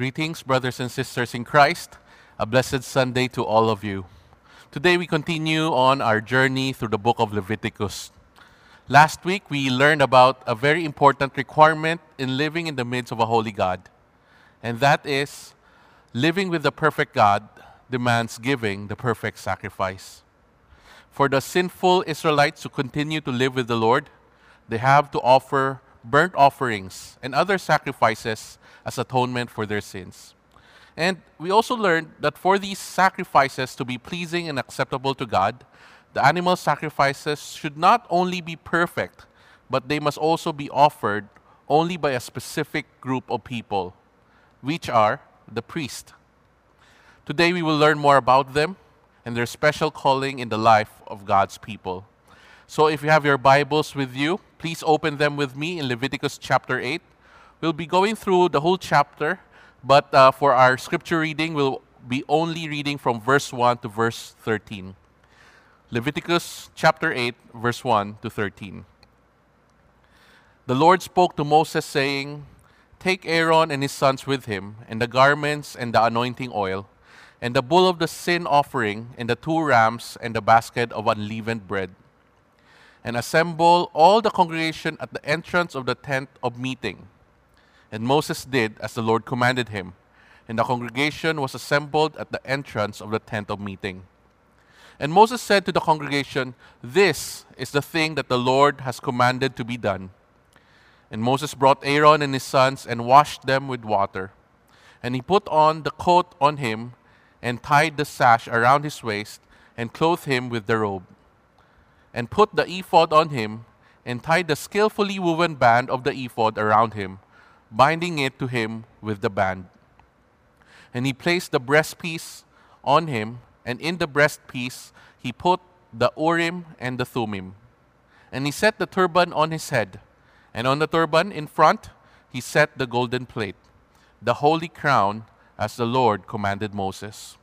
Greetings, brothers and sisters in Christ. A blessed Sunday to all of you. Today we continue on our journey through the book of Leviticus. Last week we learned about a very important requirement in living in the midst of a holy God, and that is living with the perfect God demands giving the perfect sacrifice. For the sinful Israelites to continue to live with the Lord, they have to offer burnt offerings and other sacrifices as atonement for their sins. And we also learned that for these sacrifices to be pleasing and acceptable to God, the animal sacrifices should not only be perfect, but they must also be offered only by a specific group of people, which are the priest. Today we will learn more about them and their special calling in the life of God's people. So if you have your Bibles with you, please open them with me in Leviticus chapter 8. We'll be going through the whole chapter, but uh, for our scripture reading, we'll be only reading from verse 1 to verse 13. Leviticus chapter 8, verse 1 to 13. The Lord spoke to Moses, saying, Take Aaron and his sons with him, and the garments and the anointing oil, and the bull of the sin offering, and the two rams, and the basket of unleavened bread, and assemble all the congregation at the entrance of the tent of meeting. And Moses did as the Lord commanded him, and the congregation was assembled at the entrance of the tent of meeting. And Moses said to the congregation, This is the thing that the Lord has commanded to be done. And Moses brought Aaron and his sons and washed them with water. And he put on the coat on him and tied the sash around his waist and clothed him with the robe. And put the ephod on him and tied the skillfully woven band of the ephod around him, binding it to him with the band. And he placed the breastpiece on him and in the breastpiece he put the Urim and the Thummim. And he set the turban on his head, and on the turban in front he set the golden plate, the holy crown, as the Lord commanded Moses.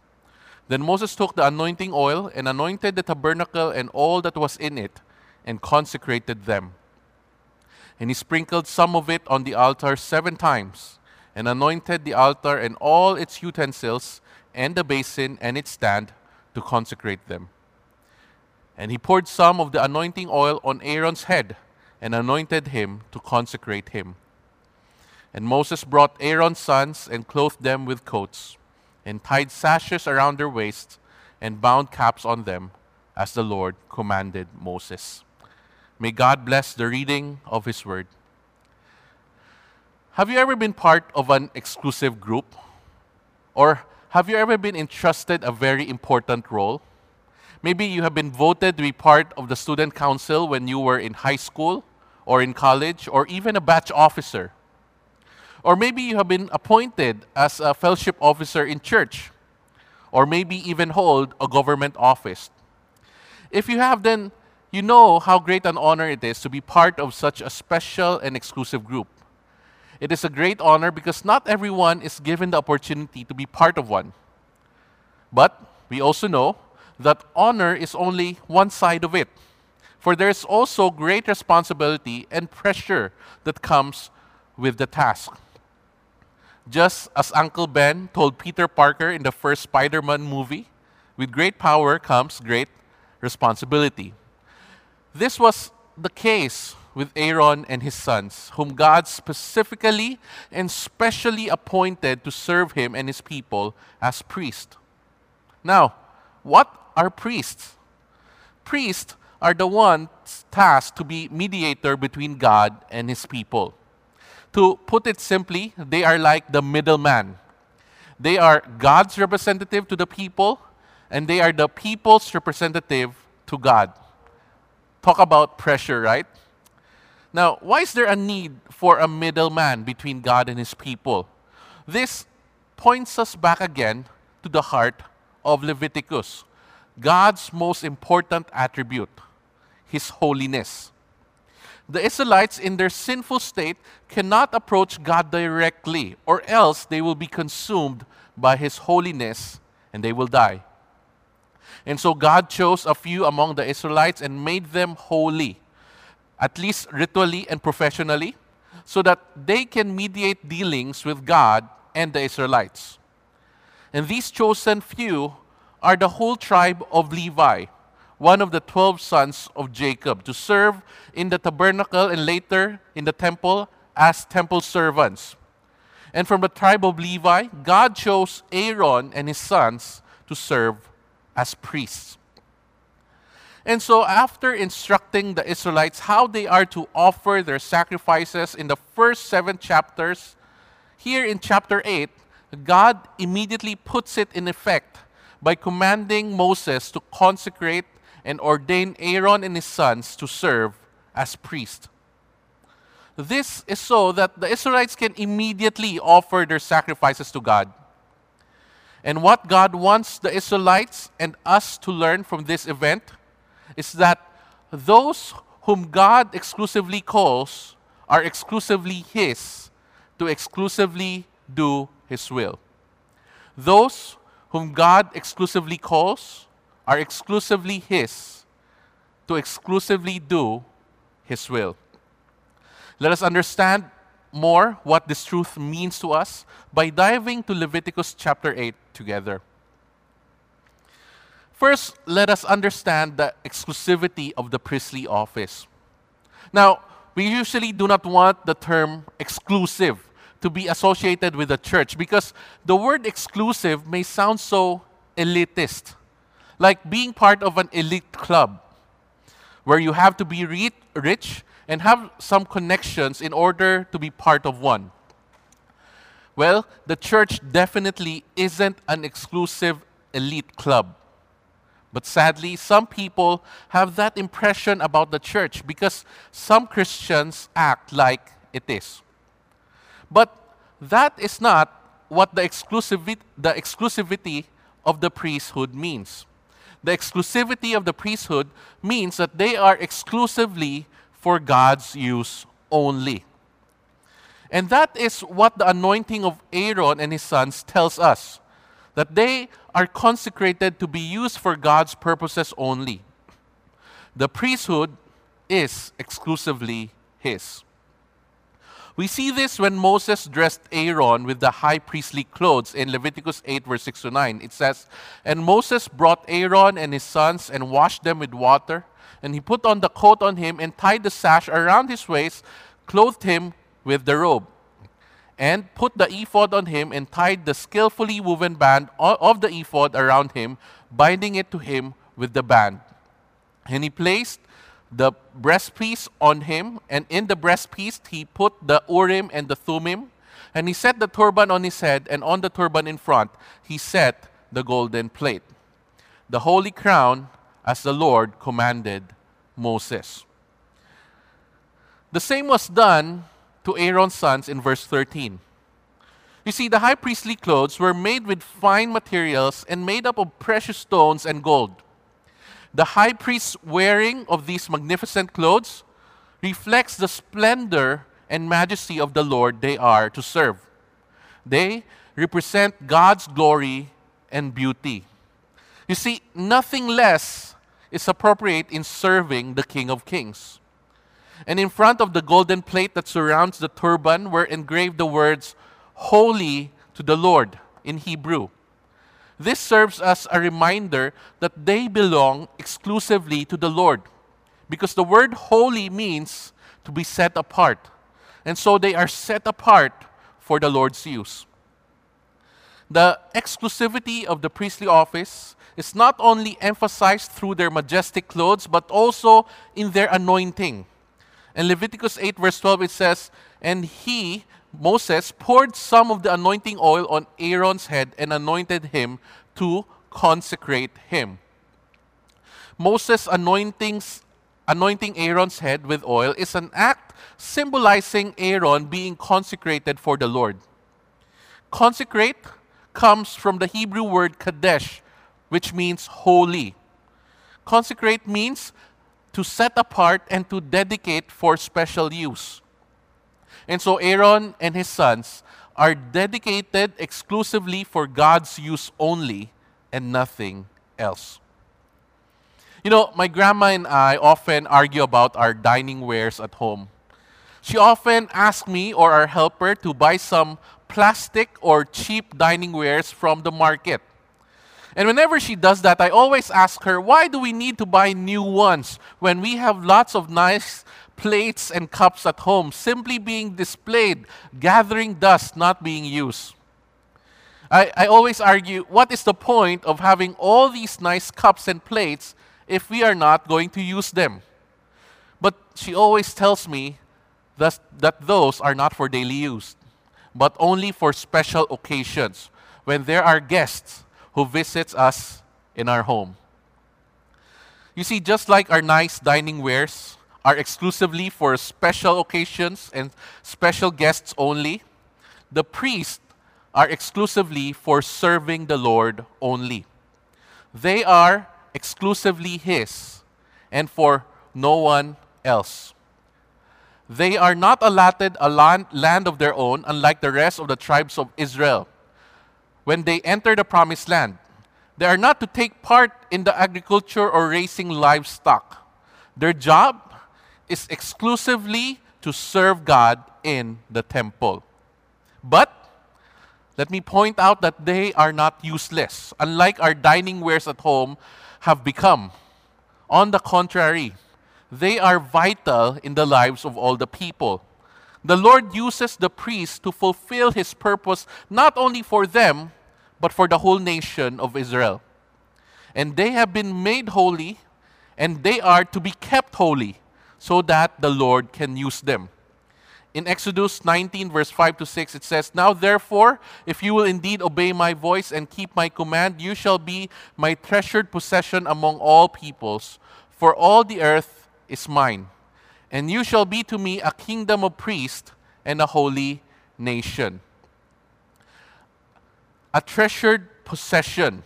Then Moses took the anointing oil and anointed the tabernacle and all that was in it, and consecrated them. And he sprinkled some of it on the altar seven times, and anointed the altar and all its utensils, and the basin and its stand to consecrate them. And he poured some of the anointing oil on Aaron's head and anointed him to consecrate him. And Moses brought Aaron's sons and clothed them with coats, and tied sashes around their waists, and bound caps on them, as the Lord commanded Moses. May God bless the reading of his word. Have you ever been part of an exclusive group? Or have you ever been entrusted a very important role? Maybe you have been voted to be part of the student council when you were in high school or in college or even a batch officer. Or maybe you have been appointed as a fellowship officer in church or maybe even hold a government office. If you have, then you know how great an honor it is to be part of such a special and exclusive group. It is a great honor because not everyone is given the opportunity to be part of one. But we also know that honor is only one side of it. For there is also great responsibility and pressure that comes with the task. Just as Uncle Ben told Peter Parker in the first Spider Man movie, with great power comes great responsibility. This was the case with Aaron and his sons, whom God specifically and specially appointed to serve him and his people as priests. Now, what are priests? Priests are the ones tasked to be mediator between God and his people. To put it simply, they are like the middleman. They are God's representative to the people, and they are the people's representative to God. Talk about pressure, right? Now, why is there a need for a middleman between God and his people? This points us back again to the heart of Leviticus, God's most important attribute, his holiness. The Israelites, in their sinful state, cannot approach God directly, or else they will be consumed by his holiness and they will die. And so God chose a few among the Israelites and made them holy at least ritually and professionally, so that they can mediate dealings with God and the Israelites. And these chosen few are the whole tribe of Levi, one of the twelve sons of Jacob, to serve in the tabernacle and later in the temple as temple servants. And from the tribe of Levi, God chose Aaron and his sons to serve as priests. And so, after instructing the Israelites how they are to offer their sacrifices in the first seven chapters, here in chapter 8, God immediately puts it in effect by commanding Moses to consecrate and ordained Aaron and his sons to serve as priests. This is so that the Israelites can immediately offer their sacrifices to God. And what God wants the Israelites and us to learn from this event is that those whom God exclusively calls are exclusively His to exclusively do His will. Those whom God exclusively calls are exclusively His to exclusively do His will. Let us understand more what this truth means to us by diving to Leviticus chapter 8 together. First, let us understand the exclusivity of the priestly office. Now, we usually do not want the term exclusive to be associated with the church because the word exclusive may sound so elitist, like being part of an elite club where you have to be rich and have some connections in order to be part of one. Well, the church definitely isn't an exclusive elite club. But sadly, some people have that impression about the church because some Christians act like it is. But that is not what the exclusivity, the exclusivity of the priesthood means. The exclusivity of the priesthood means that they are exclusively for God's use only. And that is what the anointing of Aaron and his sons tells us that they are consecrated to be used for God's purposes only. The priesthood is exclusively his. We see this when Moses dressed Aaron with the high priestly clothes in Leviticus 8, verse 6 to 9. It says, And Moses brought Aaron and his sons and washed them with water and he put on the coat on him and tied the sash around his waist, clothed him with the robe, and put the ephod on him and tied the skillfully woven band of the ephod around him, binding it to him with the band. And he placed the breastpiece on him, and in the breastpiece he put the Urim and the Thummim, and he set the turban on his head, and on the turban in front he set the golden plate. The holy crown as the Lord commanded Moses. The same was done to Aaron's sons in verse 13. You see, the high priestly clothes were made with fine materials and made up of precious stones and gold. The high priest's wearing of these magnificent clothes reflects the splendor and majesty of the Lord they are to serve. They represent God's glory and beauty. You see, nothing less is appropriate in serving the King of Kings. And in front of the golden plate that surrounds the turban were engraved the words, Holy to the Lord in Hebrew. This serves as a reminder that they belong exclusively to the Lord, because the word holy means to be set apart. And so they are set apart for the Lord's use. The exclusivity of the priestly office is not only emphasized through their majestic clothes, but also in their anointing. In Leviticus 8, verse 12, it says, And he, Moses, poured some of the anointing oil on Aaron's head and anointed him to consecrate him. Moses' anointing Aaron's head with oil is an act symbolizing Aaron being consecrated for the Lord. Consecrate comes from the Hebrew word kadesh, which means holy. Consecrate means to set apart and to dedicate for special use. And so Aaron and his sons are dedicated exclusively for God's use only and nothing else. You know, my grandma and I often argue about our dining wares at home. She often asks me or our helper to buy some plastic or cheap dining wares from the market. And whenever she does that, I always ask her, why do we need to buy new ones when we have lots of nice plates and cups at home simply being displayed, gathering dust, not being used? I, I always argue, what is the point of having all these nice cups and plates if we are not going to use them? But she always tells me that, that those are not for daily use, but only for special occasions when there are guests who visits us in our home. You see, just like our nice dining wares are exclusively for special occasions and special guests only, the priests are exclusively for serving the Lord only. They are exclusively His and for no one else. They are not allotted a land of their own, unlike the rest of the tribes of Israel when they enter the promised land. They are not to take part in the agriculture or raising livestock. Their job is exclusively to serve God in the temple. But let me point out that they are not useless, unlike our dining wares at home have become. On the contrary, they are vital in the lives of all the people. The Lord uses the priests to fulfill his purpose not only for them, but for the whole nation of Israel. And they have been made holy, and they are to be kept holy, so that the Lord can use them. In Exodus 19, verse 5 to 6, it says, Now therefore, if you will indeed obey my voice and keep my command, you shall be my treasured possession among all peoples, for all the earth is mine. And you shall be to me a kingdom of priests and a holy nation a treasured possession.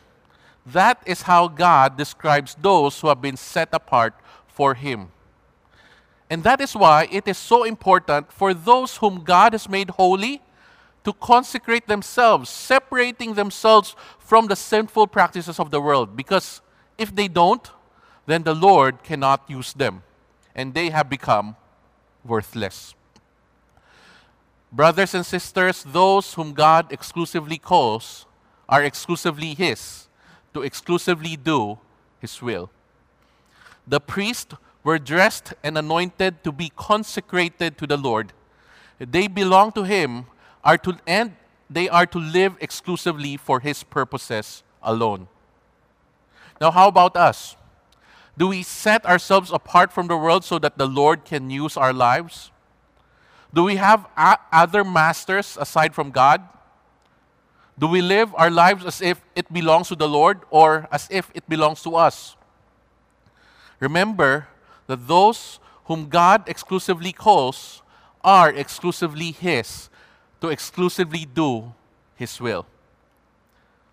That is how God describes those who have been set apart for Him. And that is why it is so important for those whom God has made holy to consecrate themselves, separating themselves from the sinful practices of the world. Because if they don't, then the Lord cannot use them, and they have become worthless. Brothers and sisters, those whom God exclusively calls are exclusively His to exclusively do His will. The priests were dressed and anointed to be consecrated to the Lord. They belong to Him are to, and they are to live exclusively for His purposes alone. Now, how about us? Do we set ourselves apart from the world so that the Lord can use our lives? Do we have other masters aside from God? Do we live our lives as if it belongs to the Lord or as if it belongs to us? Remember that those whom God exclusively calls are exclusively His to exclusively do His will.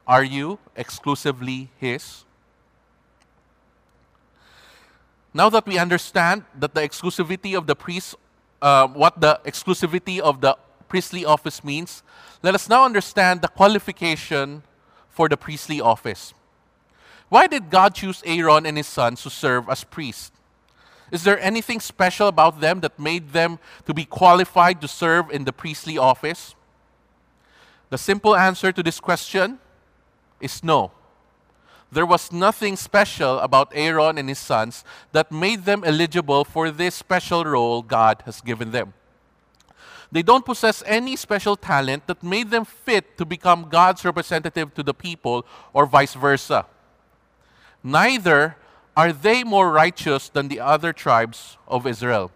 Are you exclusively His? Now that we understand that the exclusivity of the priest uh, what the exclusivity of the priestly office means, let us now understand the qualification for the priestly office. Why did God choose Aaron and his sons to serve as priests? Is there anything special about them that made them to be qualified to serve in the priestly office? The simple answer to this question is no. There was nothing special about Aaron and his sons that made them eligible for this special role God has given them. They don't possess any special talent that made them fit to become God's representative to the people or vice versa. Neither are they more righteous than the other tribes of Israel.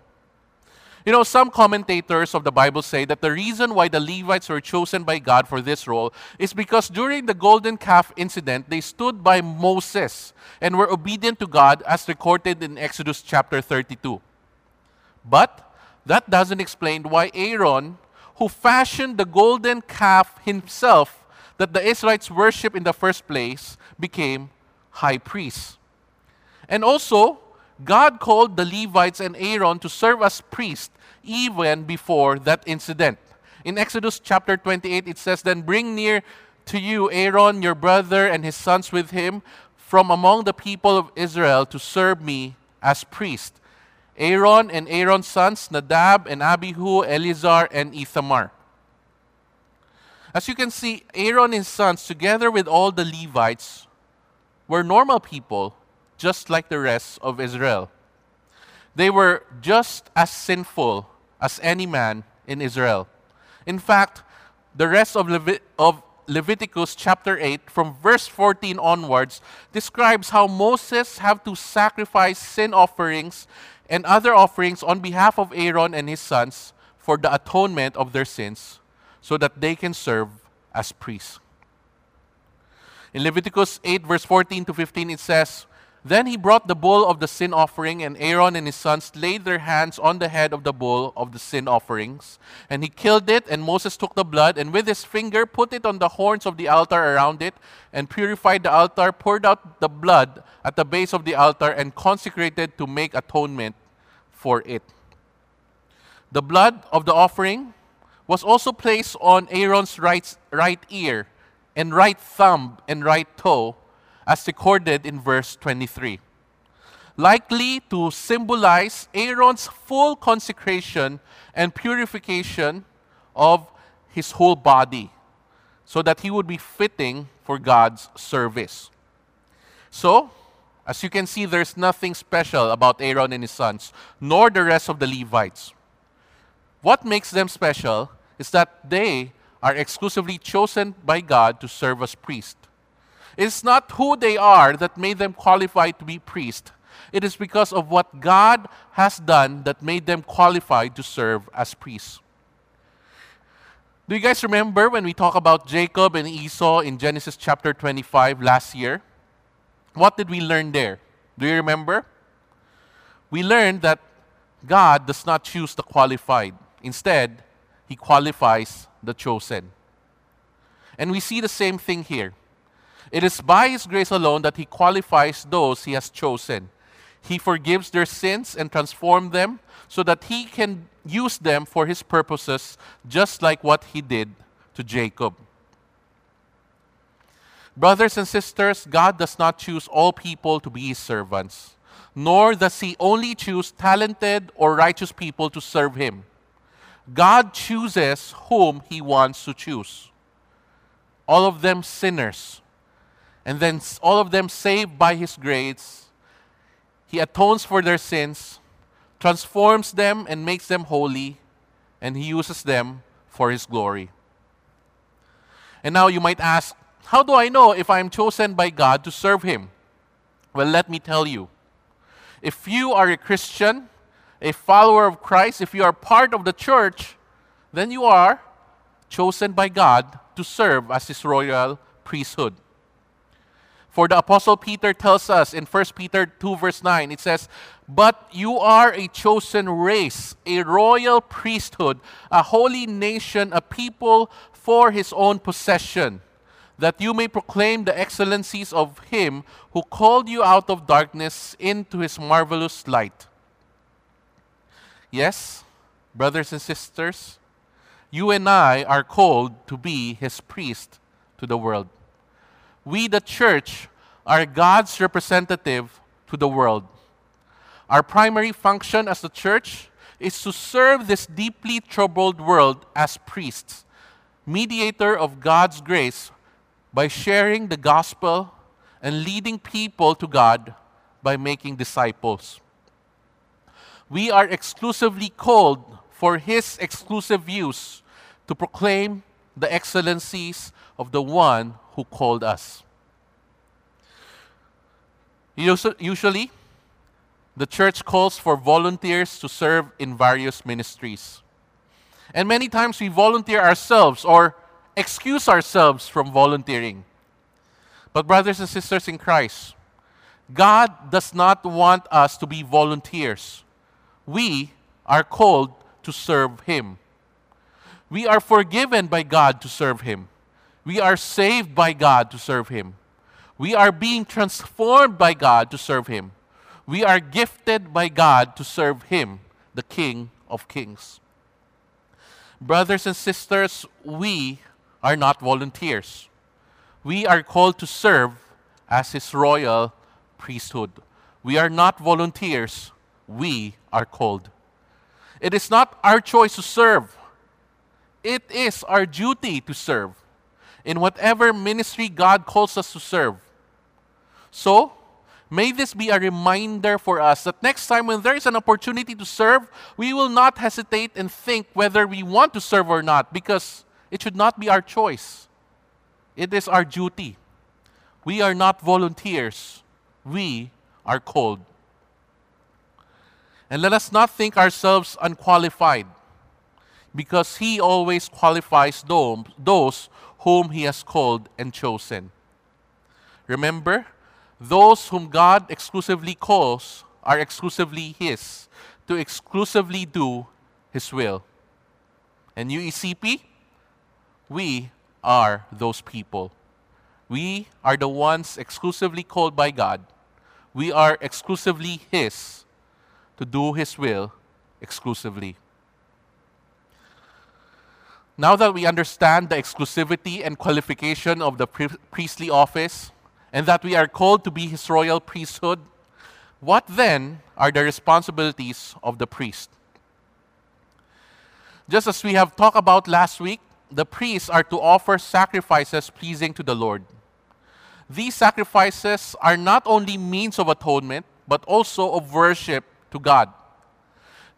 You know, some commentators of the Bible say that the reason why the Levites were chosen by God for this role is because during the golden calf incident, they stood by Moses and were obedient to God as recorded in Exodus chapter 32. But that doesn't explain why Aaron, who fashioned the golden calf himself that the Israelites worship in the first place, became high priest. And also, God called the Levites and Aaron to serve as priests even before that incident. In Exodus chapter 28, it says, Then bring near to you Aaron, your brother, and his sons with him from among the people of Israel to serve me as priest. Aaron and Aaron's sons, Nadab and Abihu, Eleazar and Ithamar. As you can see, Aaron and his sons, together with all the Levites, were normal people, just like the rest of Israel. They were just as sinful as any man in Israel. In fact, the rest of, Levi- of Leviticus chapter 8, from verse 14 onwards, describes how Moses had to sacrifice sin offerings and other offerings on behalf of Aaron and his sons for the atonement of their sins so that they can serve as priests. In Leviticus 8, verse 14 to 15, it says, Then he brought the bull of the sin offering, and Aaron and his sons laid their hands on the head of the bull of the sin offerings. And he killed it, and Moses took the blood, and with his finger put it on the horns of the altar around it, and purified the altar, poured out the blood at the base of the altar, and consecrated to make atonement for it. The blood of the offering was also placed on Aaron's right, right ear and right thumb and right toe, as recorded in verse 23, likely to symbolize Aaron's full consecration and purification of his whole body, so that he would be fitting for God's service. So, as you can see, there's nothing special about Aaron and his sons, nor the rest of the Levites. What makes them special is that they are exclusively chosen by God to serve as priests. It's not who they are that made them qualified to be priests. It is because of what God has done that made them qualified to serve as priests. Do you guys remember when we talked about Jacob and Esau in Genesis chapter 25 last year? What did we learn there? Do you remember? We learned that God does not choose the qualified. Instead, He qualifies the chosen. And we see the same thing here. It is by His grace alone that He qualifies those He has chosen. He forgives their sins and transforms them so that He can use them for His purposes, just like what He did to Jacob. Brothers and sisters, God does not choose all people to be His servants, nor does He only choose talented or righteous people to serve Him. God chooses whom He wants to choose. All of them sinners, and then all of them saved by His grace. He atones for their sins, transforms them, and makes them holy, and He uses them for His glory. And now you might ask, how do I know if I am chosen by God to serve Him? Well, let me tell you. If you are a Christian, a follower of Christ, if you are part of the church, then you are chosen by God to serve as His royal priesthood. For the Apostle Peter tells us in 1 Peter 2, verse 9, it says, But you are a chosen race, a royal priesthood, a holy nation, a people for his own possession that you may proclaim the excellencies of him who called you out of darkness into his marvelous light. Yes, brothers and sisters, you and I are called to be his priest to the world. We, the church, are God's representative to the world. Our primary function as the church is to serve this deeply troubled world as priests, mediator of God's grace by sharing the gospel and leading people to God by making disciples. We are exclusively called for His exclusive use to proclaim the excellencies of the one who called us. Usually, the church calls for volunteers to serve in various ministries. And many times we volunteer ourselves or excuse ourselves from volunteering. But, brothers and sisters in Christ, God does not want us to be volunteers. We are called to serve Him. We are forgiven by God to serve Him. We are saved by God to serve Him. We are being transformed by God to serve Him. We are gifted by God to serve Him, the King of Kings. Brothers and sisters, we are not volunteers. We are called to serve as His royal priesthood. We are not volunteers, we are called. It is not our choice to serve, it is our duty to serve in whatever ministry God calls us to serve. So, may this be a reminder for us that next time when there is an opportunity to serve, we will not hesitate and think whether we want to serve or not because it should not be our choice. It is our duty. We are not volunteers, we are called. And let us not think ourselves unqualified, because He always qualifies those whom He has called and chosen. Remember, those whom God exclusively calls are exclusively His to exclusively do His will. And UECP, we are those people. We are the ones exclusively called by God. We are exclusively His to do His will exclusively. Now that we understand the exclusivity and qualification of the priestly office, and that we are called to be His royal priesthood, what then are the responsibilities of the priest? Just as we have talked about last week, the priests are to offer sacrifices pleasing to the Lord. These sacrifices are not only means of atonement, but also of worship to God.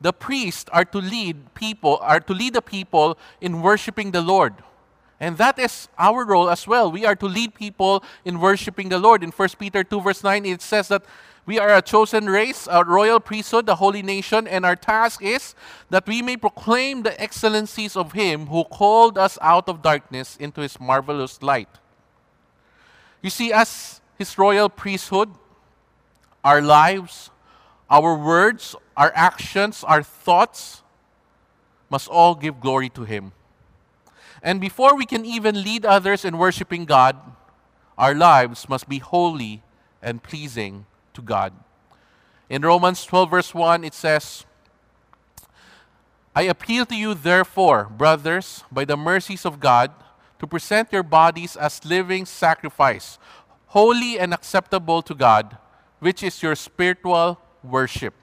The priests are to lead people, are to lead the people in worshiping the Lord. And that is our role as well. We are to lead people in worshiping the Lord. In 1 Peter 2, verse 9, it says that we are a chosen race, a royal priesthood, a holy nation, and our task is that we may proclaim the excellencies of Him who called us out of darkness into His marvelous light. You see, as His royal priesthood, our lives, our words, our actions, our thoughts must all give glory to Him. And before we can even lead others in worshiping God, our lives must be holy and pleasing to God. In Romans 12, verse 1, it says, I appeal to you, therefore, brothers, by the mercies of God, to present your bodies as living sacrifice, holy and acceptable to God, which is your spiritual worship.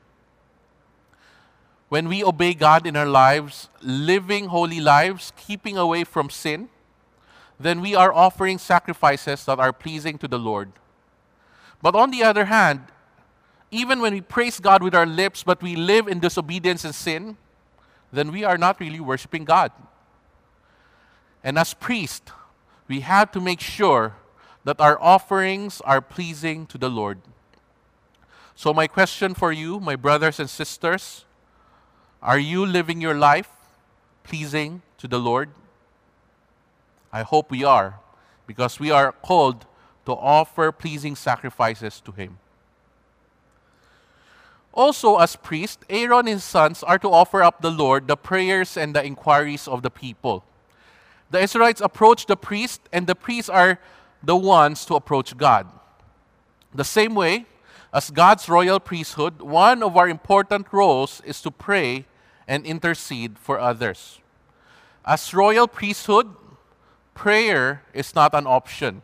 When we obey God in our lives, living holy lives, keeping away from sin, then we are offering sacrifices that are pleasing to the Lord. But on the other hand, even when we praise God with our lips, but we live in disobedience and sin, then we are not really worshiping God. And as priests, we have to make sure that our offerings are pleasing to the Lord. So, my question for you, my brothers and sisters, are you living your life pleasing to the Lord? I hope we are, because we are called to offer pleasing sacrifices to Him. Also, as priests, Aaron and his sons are to offer up the Lord the prayers and the inquiries of the people. The Israelites approach the priest, and the priests are the ones to approach God. The same way, as God's royal priesthood, one of our important roles is to pray and intercede for others. As royal priesthood, prayer is not an option.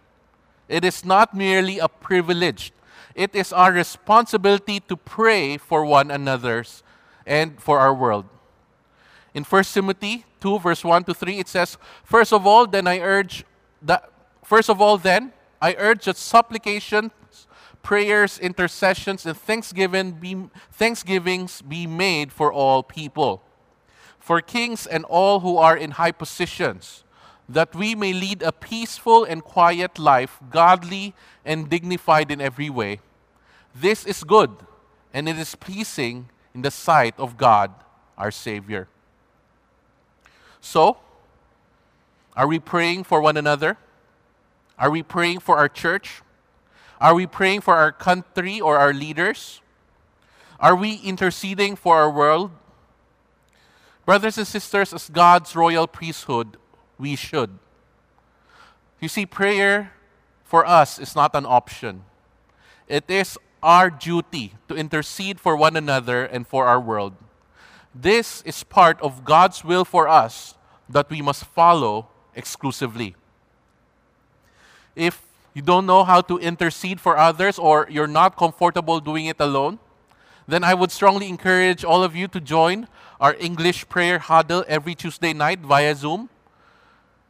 It is not merely a privilege. It is our responsibility to pray for one another's and for our world. In 1 Timothy 2 verse 1 to 3 it says, "First of all, then I urge that first of all then I urge that supplication prayers, intercessions, and thanksgiving be, thanksgivings be made for all people, for kings and all who are in high positions, that we may lead a peaceful and quiet life, godly and dignified in every way. This is good, and it is pleasing in the sight of God, our Savior. So, are we praying for one another? Are we praying for our church? Are we praying for our country or our leaders? Are we interceding for our world? Brothers and sisters, as God's royal priesthood, we should. You see, prayer for us is not an option. It is our duty to intercede for one another and for our world. This is part of God's will for us that we must follow exclusively. If you don't know how to intercede for others or you're not comfortable doing it alone, then I would strongly encourage all of you to join our English prayer huddle every Tuesday night via Zoom.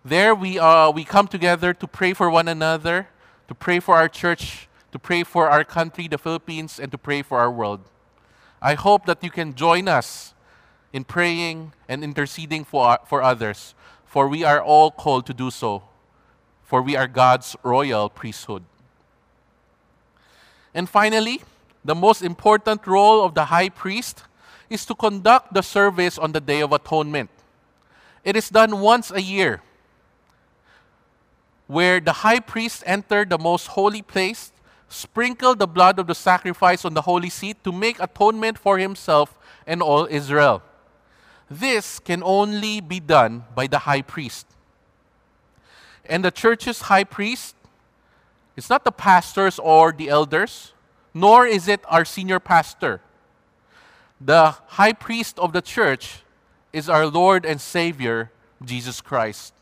There we, uh, we come together to pray for one another, to pray for our church, to pray for our country, the Philippines, and to pray for our world. I hope that you can join us in praying and interceding for, for others, for we are all called to do so, for we are God's royal priesthood. And finally, the most important role of the high priest is to conduct the service on the Day of Atonement. It is done once a year, where the high priest entered the most holy place, sprinkled the blood of the sacrifice on the holy seat to make atonement for himself and all Israel. This can only be done by the high priest. And the church's high priest is not the pastors or the elders, nor is it our senior pastor. The high priest of the church is our Lord and Savior, Jesus Christ,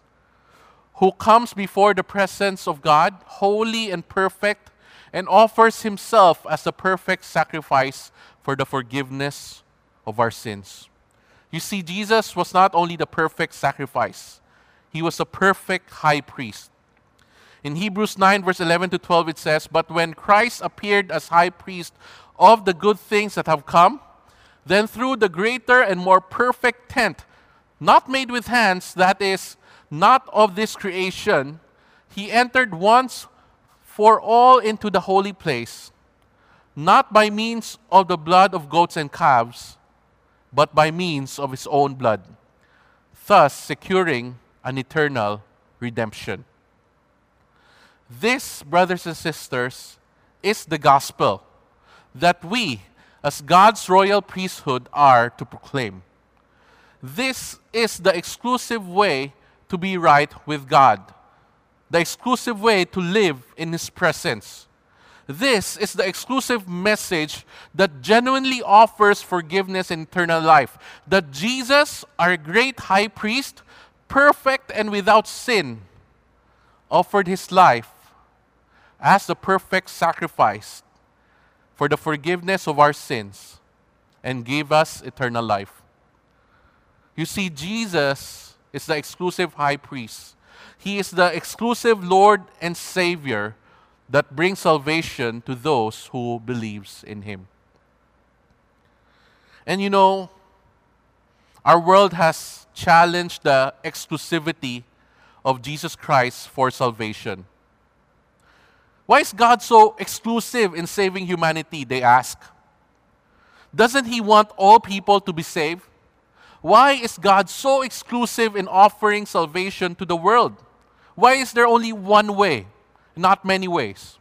who comes before the presence of God, holy and perfect, and offers himself as a perfect sacrifice for the forgiveness of our sins. You see, Jesus was not only the perfect sacrifice, he was a perfect high priest. In Hebrews 9, verse 11 to 12, it says, But when Christ appeared as high priest of the good things that have come, then through the greater and more perfect tent, not made with hands, that is, not of this creation, he entered once for all into the holy place, not by means of the blood of goats and calves, but by means of his own blood, thus securing an eternal redemption. This, brothers and sisters, is the gospel that we, as God's royal priesthood, are to proclaim. This is the exclusive way to be right with God, the exclusive way to live in His presence this is the exclusive message that genuinely offers forgiveness and eternal life. That Jesus, our great high priest, perfect and without sin, offered his life as the perfect sacrifice for the forgiveness of our sins and gave us eternal life. You see, Jesus is the exclusive high priest. He is the exclusive Lord and Savior that brings salvation to those who believes in him. And you know, our world has challenged the exclusivity of Jesus Christ for salvation. Why is God so exclusive in saving humanity? They ask. Doesn't He want all people to be saved? Why is God so exclusive in offering salvation to the world? Why is there only one way? not many ways.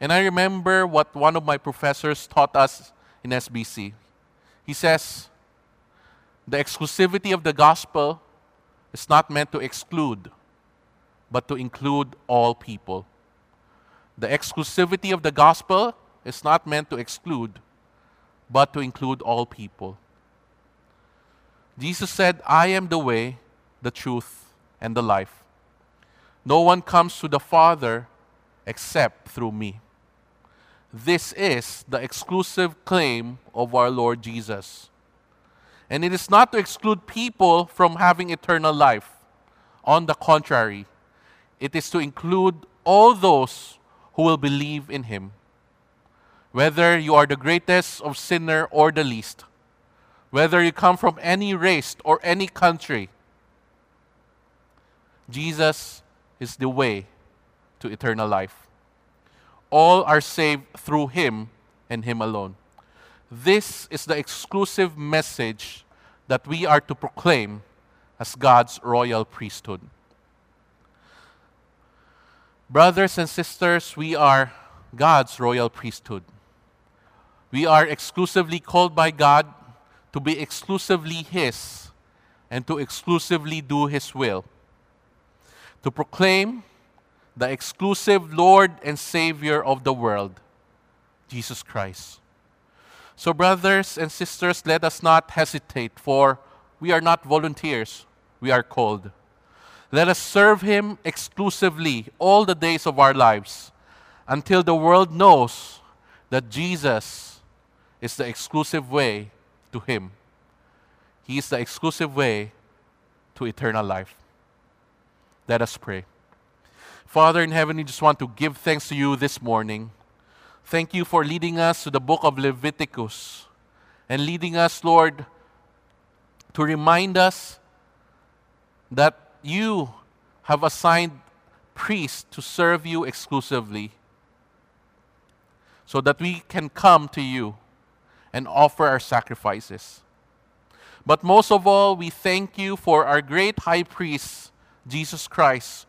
And I remember what one of my professors taught us in SBC. He says, the exclusivity of the gospel is not meant to exclude, but to include all people. The exclusivity of the gospel is not meant to exclude, but to include all people. Jesus said, I am the way, the truth, and the life. No one comes to the Father except through me. This is the exclusive claim of our Lord Jesus. And it is not to exclude people from having eternal life. On the contrary, it is to include all those who will believe in Him. Whether you are the greatest of sinner or the least, whether you come from any race or any country, Jesus is the way to eternal life. All are saved through Him and Him alone. This is the exclusive message that we are to proclaim as God's royal priesthood. Brothers and sisters, we are God's royal priesthood. We are exclusively called by God to be exclusively His and to exclusively do His will to proclaim the exclusive Lord and Savior of the world, Jesus Christ. So, brothers and sisters, let us not hesitate, for we are not volunteers, we are called. Let us serve Him exclusively all the days of our lives until the world knows that Jesus is the exclusive way to Him. He is the exclusive way to eternal life. Let us pray. Father in heaven, we just want to give thanks to you this morning. Thank you for leading us to the book of Leviticus and leading us, Lord, to remind us that you have assigned priests to serve you exclusively so that we can come to you and offer our sacrifices. But most of all, we thank you for our great high priest, Jesus Christ,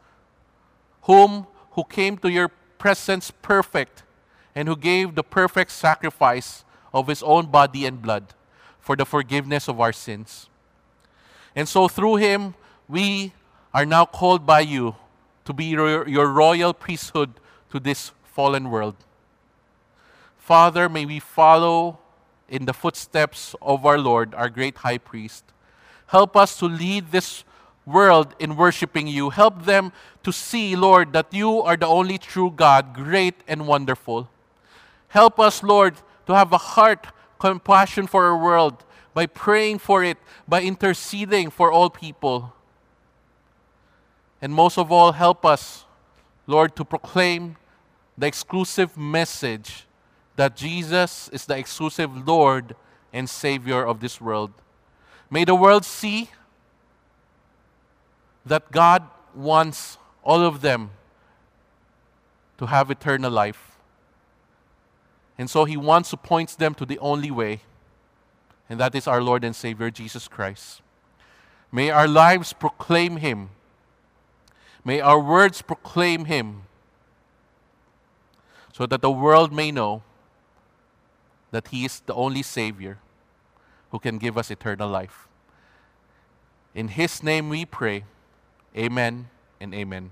whom who came to your presence perfect and who gave the perfect sacrifice of his own body and blood for the forgiveness of our sins. And so through him, we are now called by you to be your, royal priesthood to this fallen world. Father, may we follow in the footsteps of our Lord, our great high priest. Help us to lead this world in worshiping you. Help them to see, Lord, that you are the only true God, great and wonderful. Help us, Lord, to have a heart compassion for our world by praying for it, by interceding for all people. And most of all, help us, Lord, to proclaim the exclusive message that Jesus is the exclusive Lord and Savior of this world. May the world see that God wants all of them to have eternal life. And so He to point them to the only way, and that is our Lord and Savior Jesus Christ. May our lives proclaim Him. May our words proclaim Him so that the world may know that He is the only Savior who can give us eternal life. In His name we pray. Amen and amen.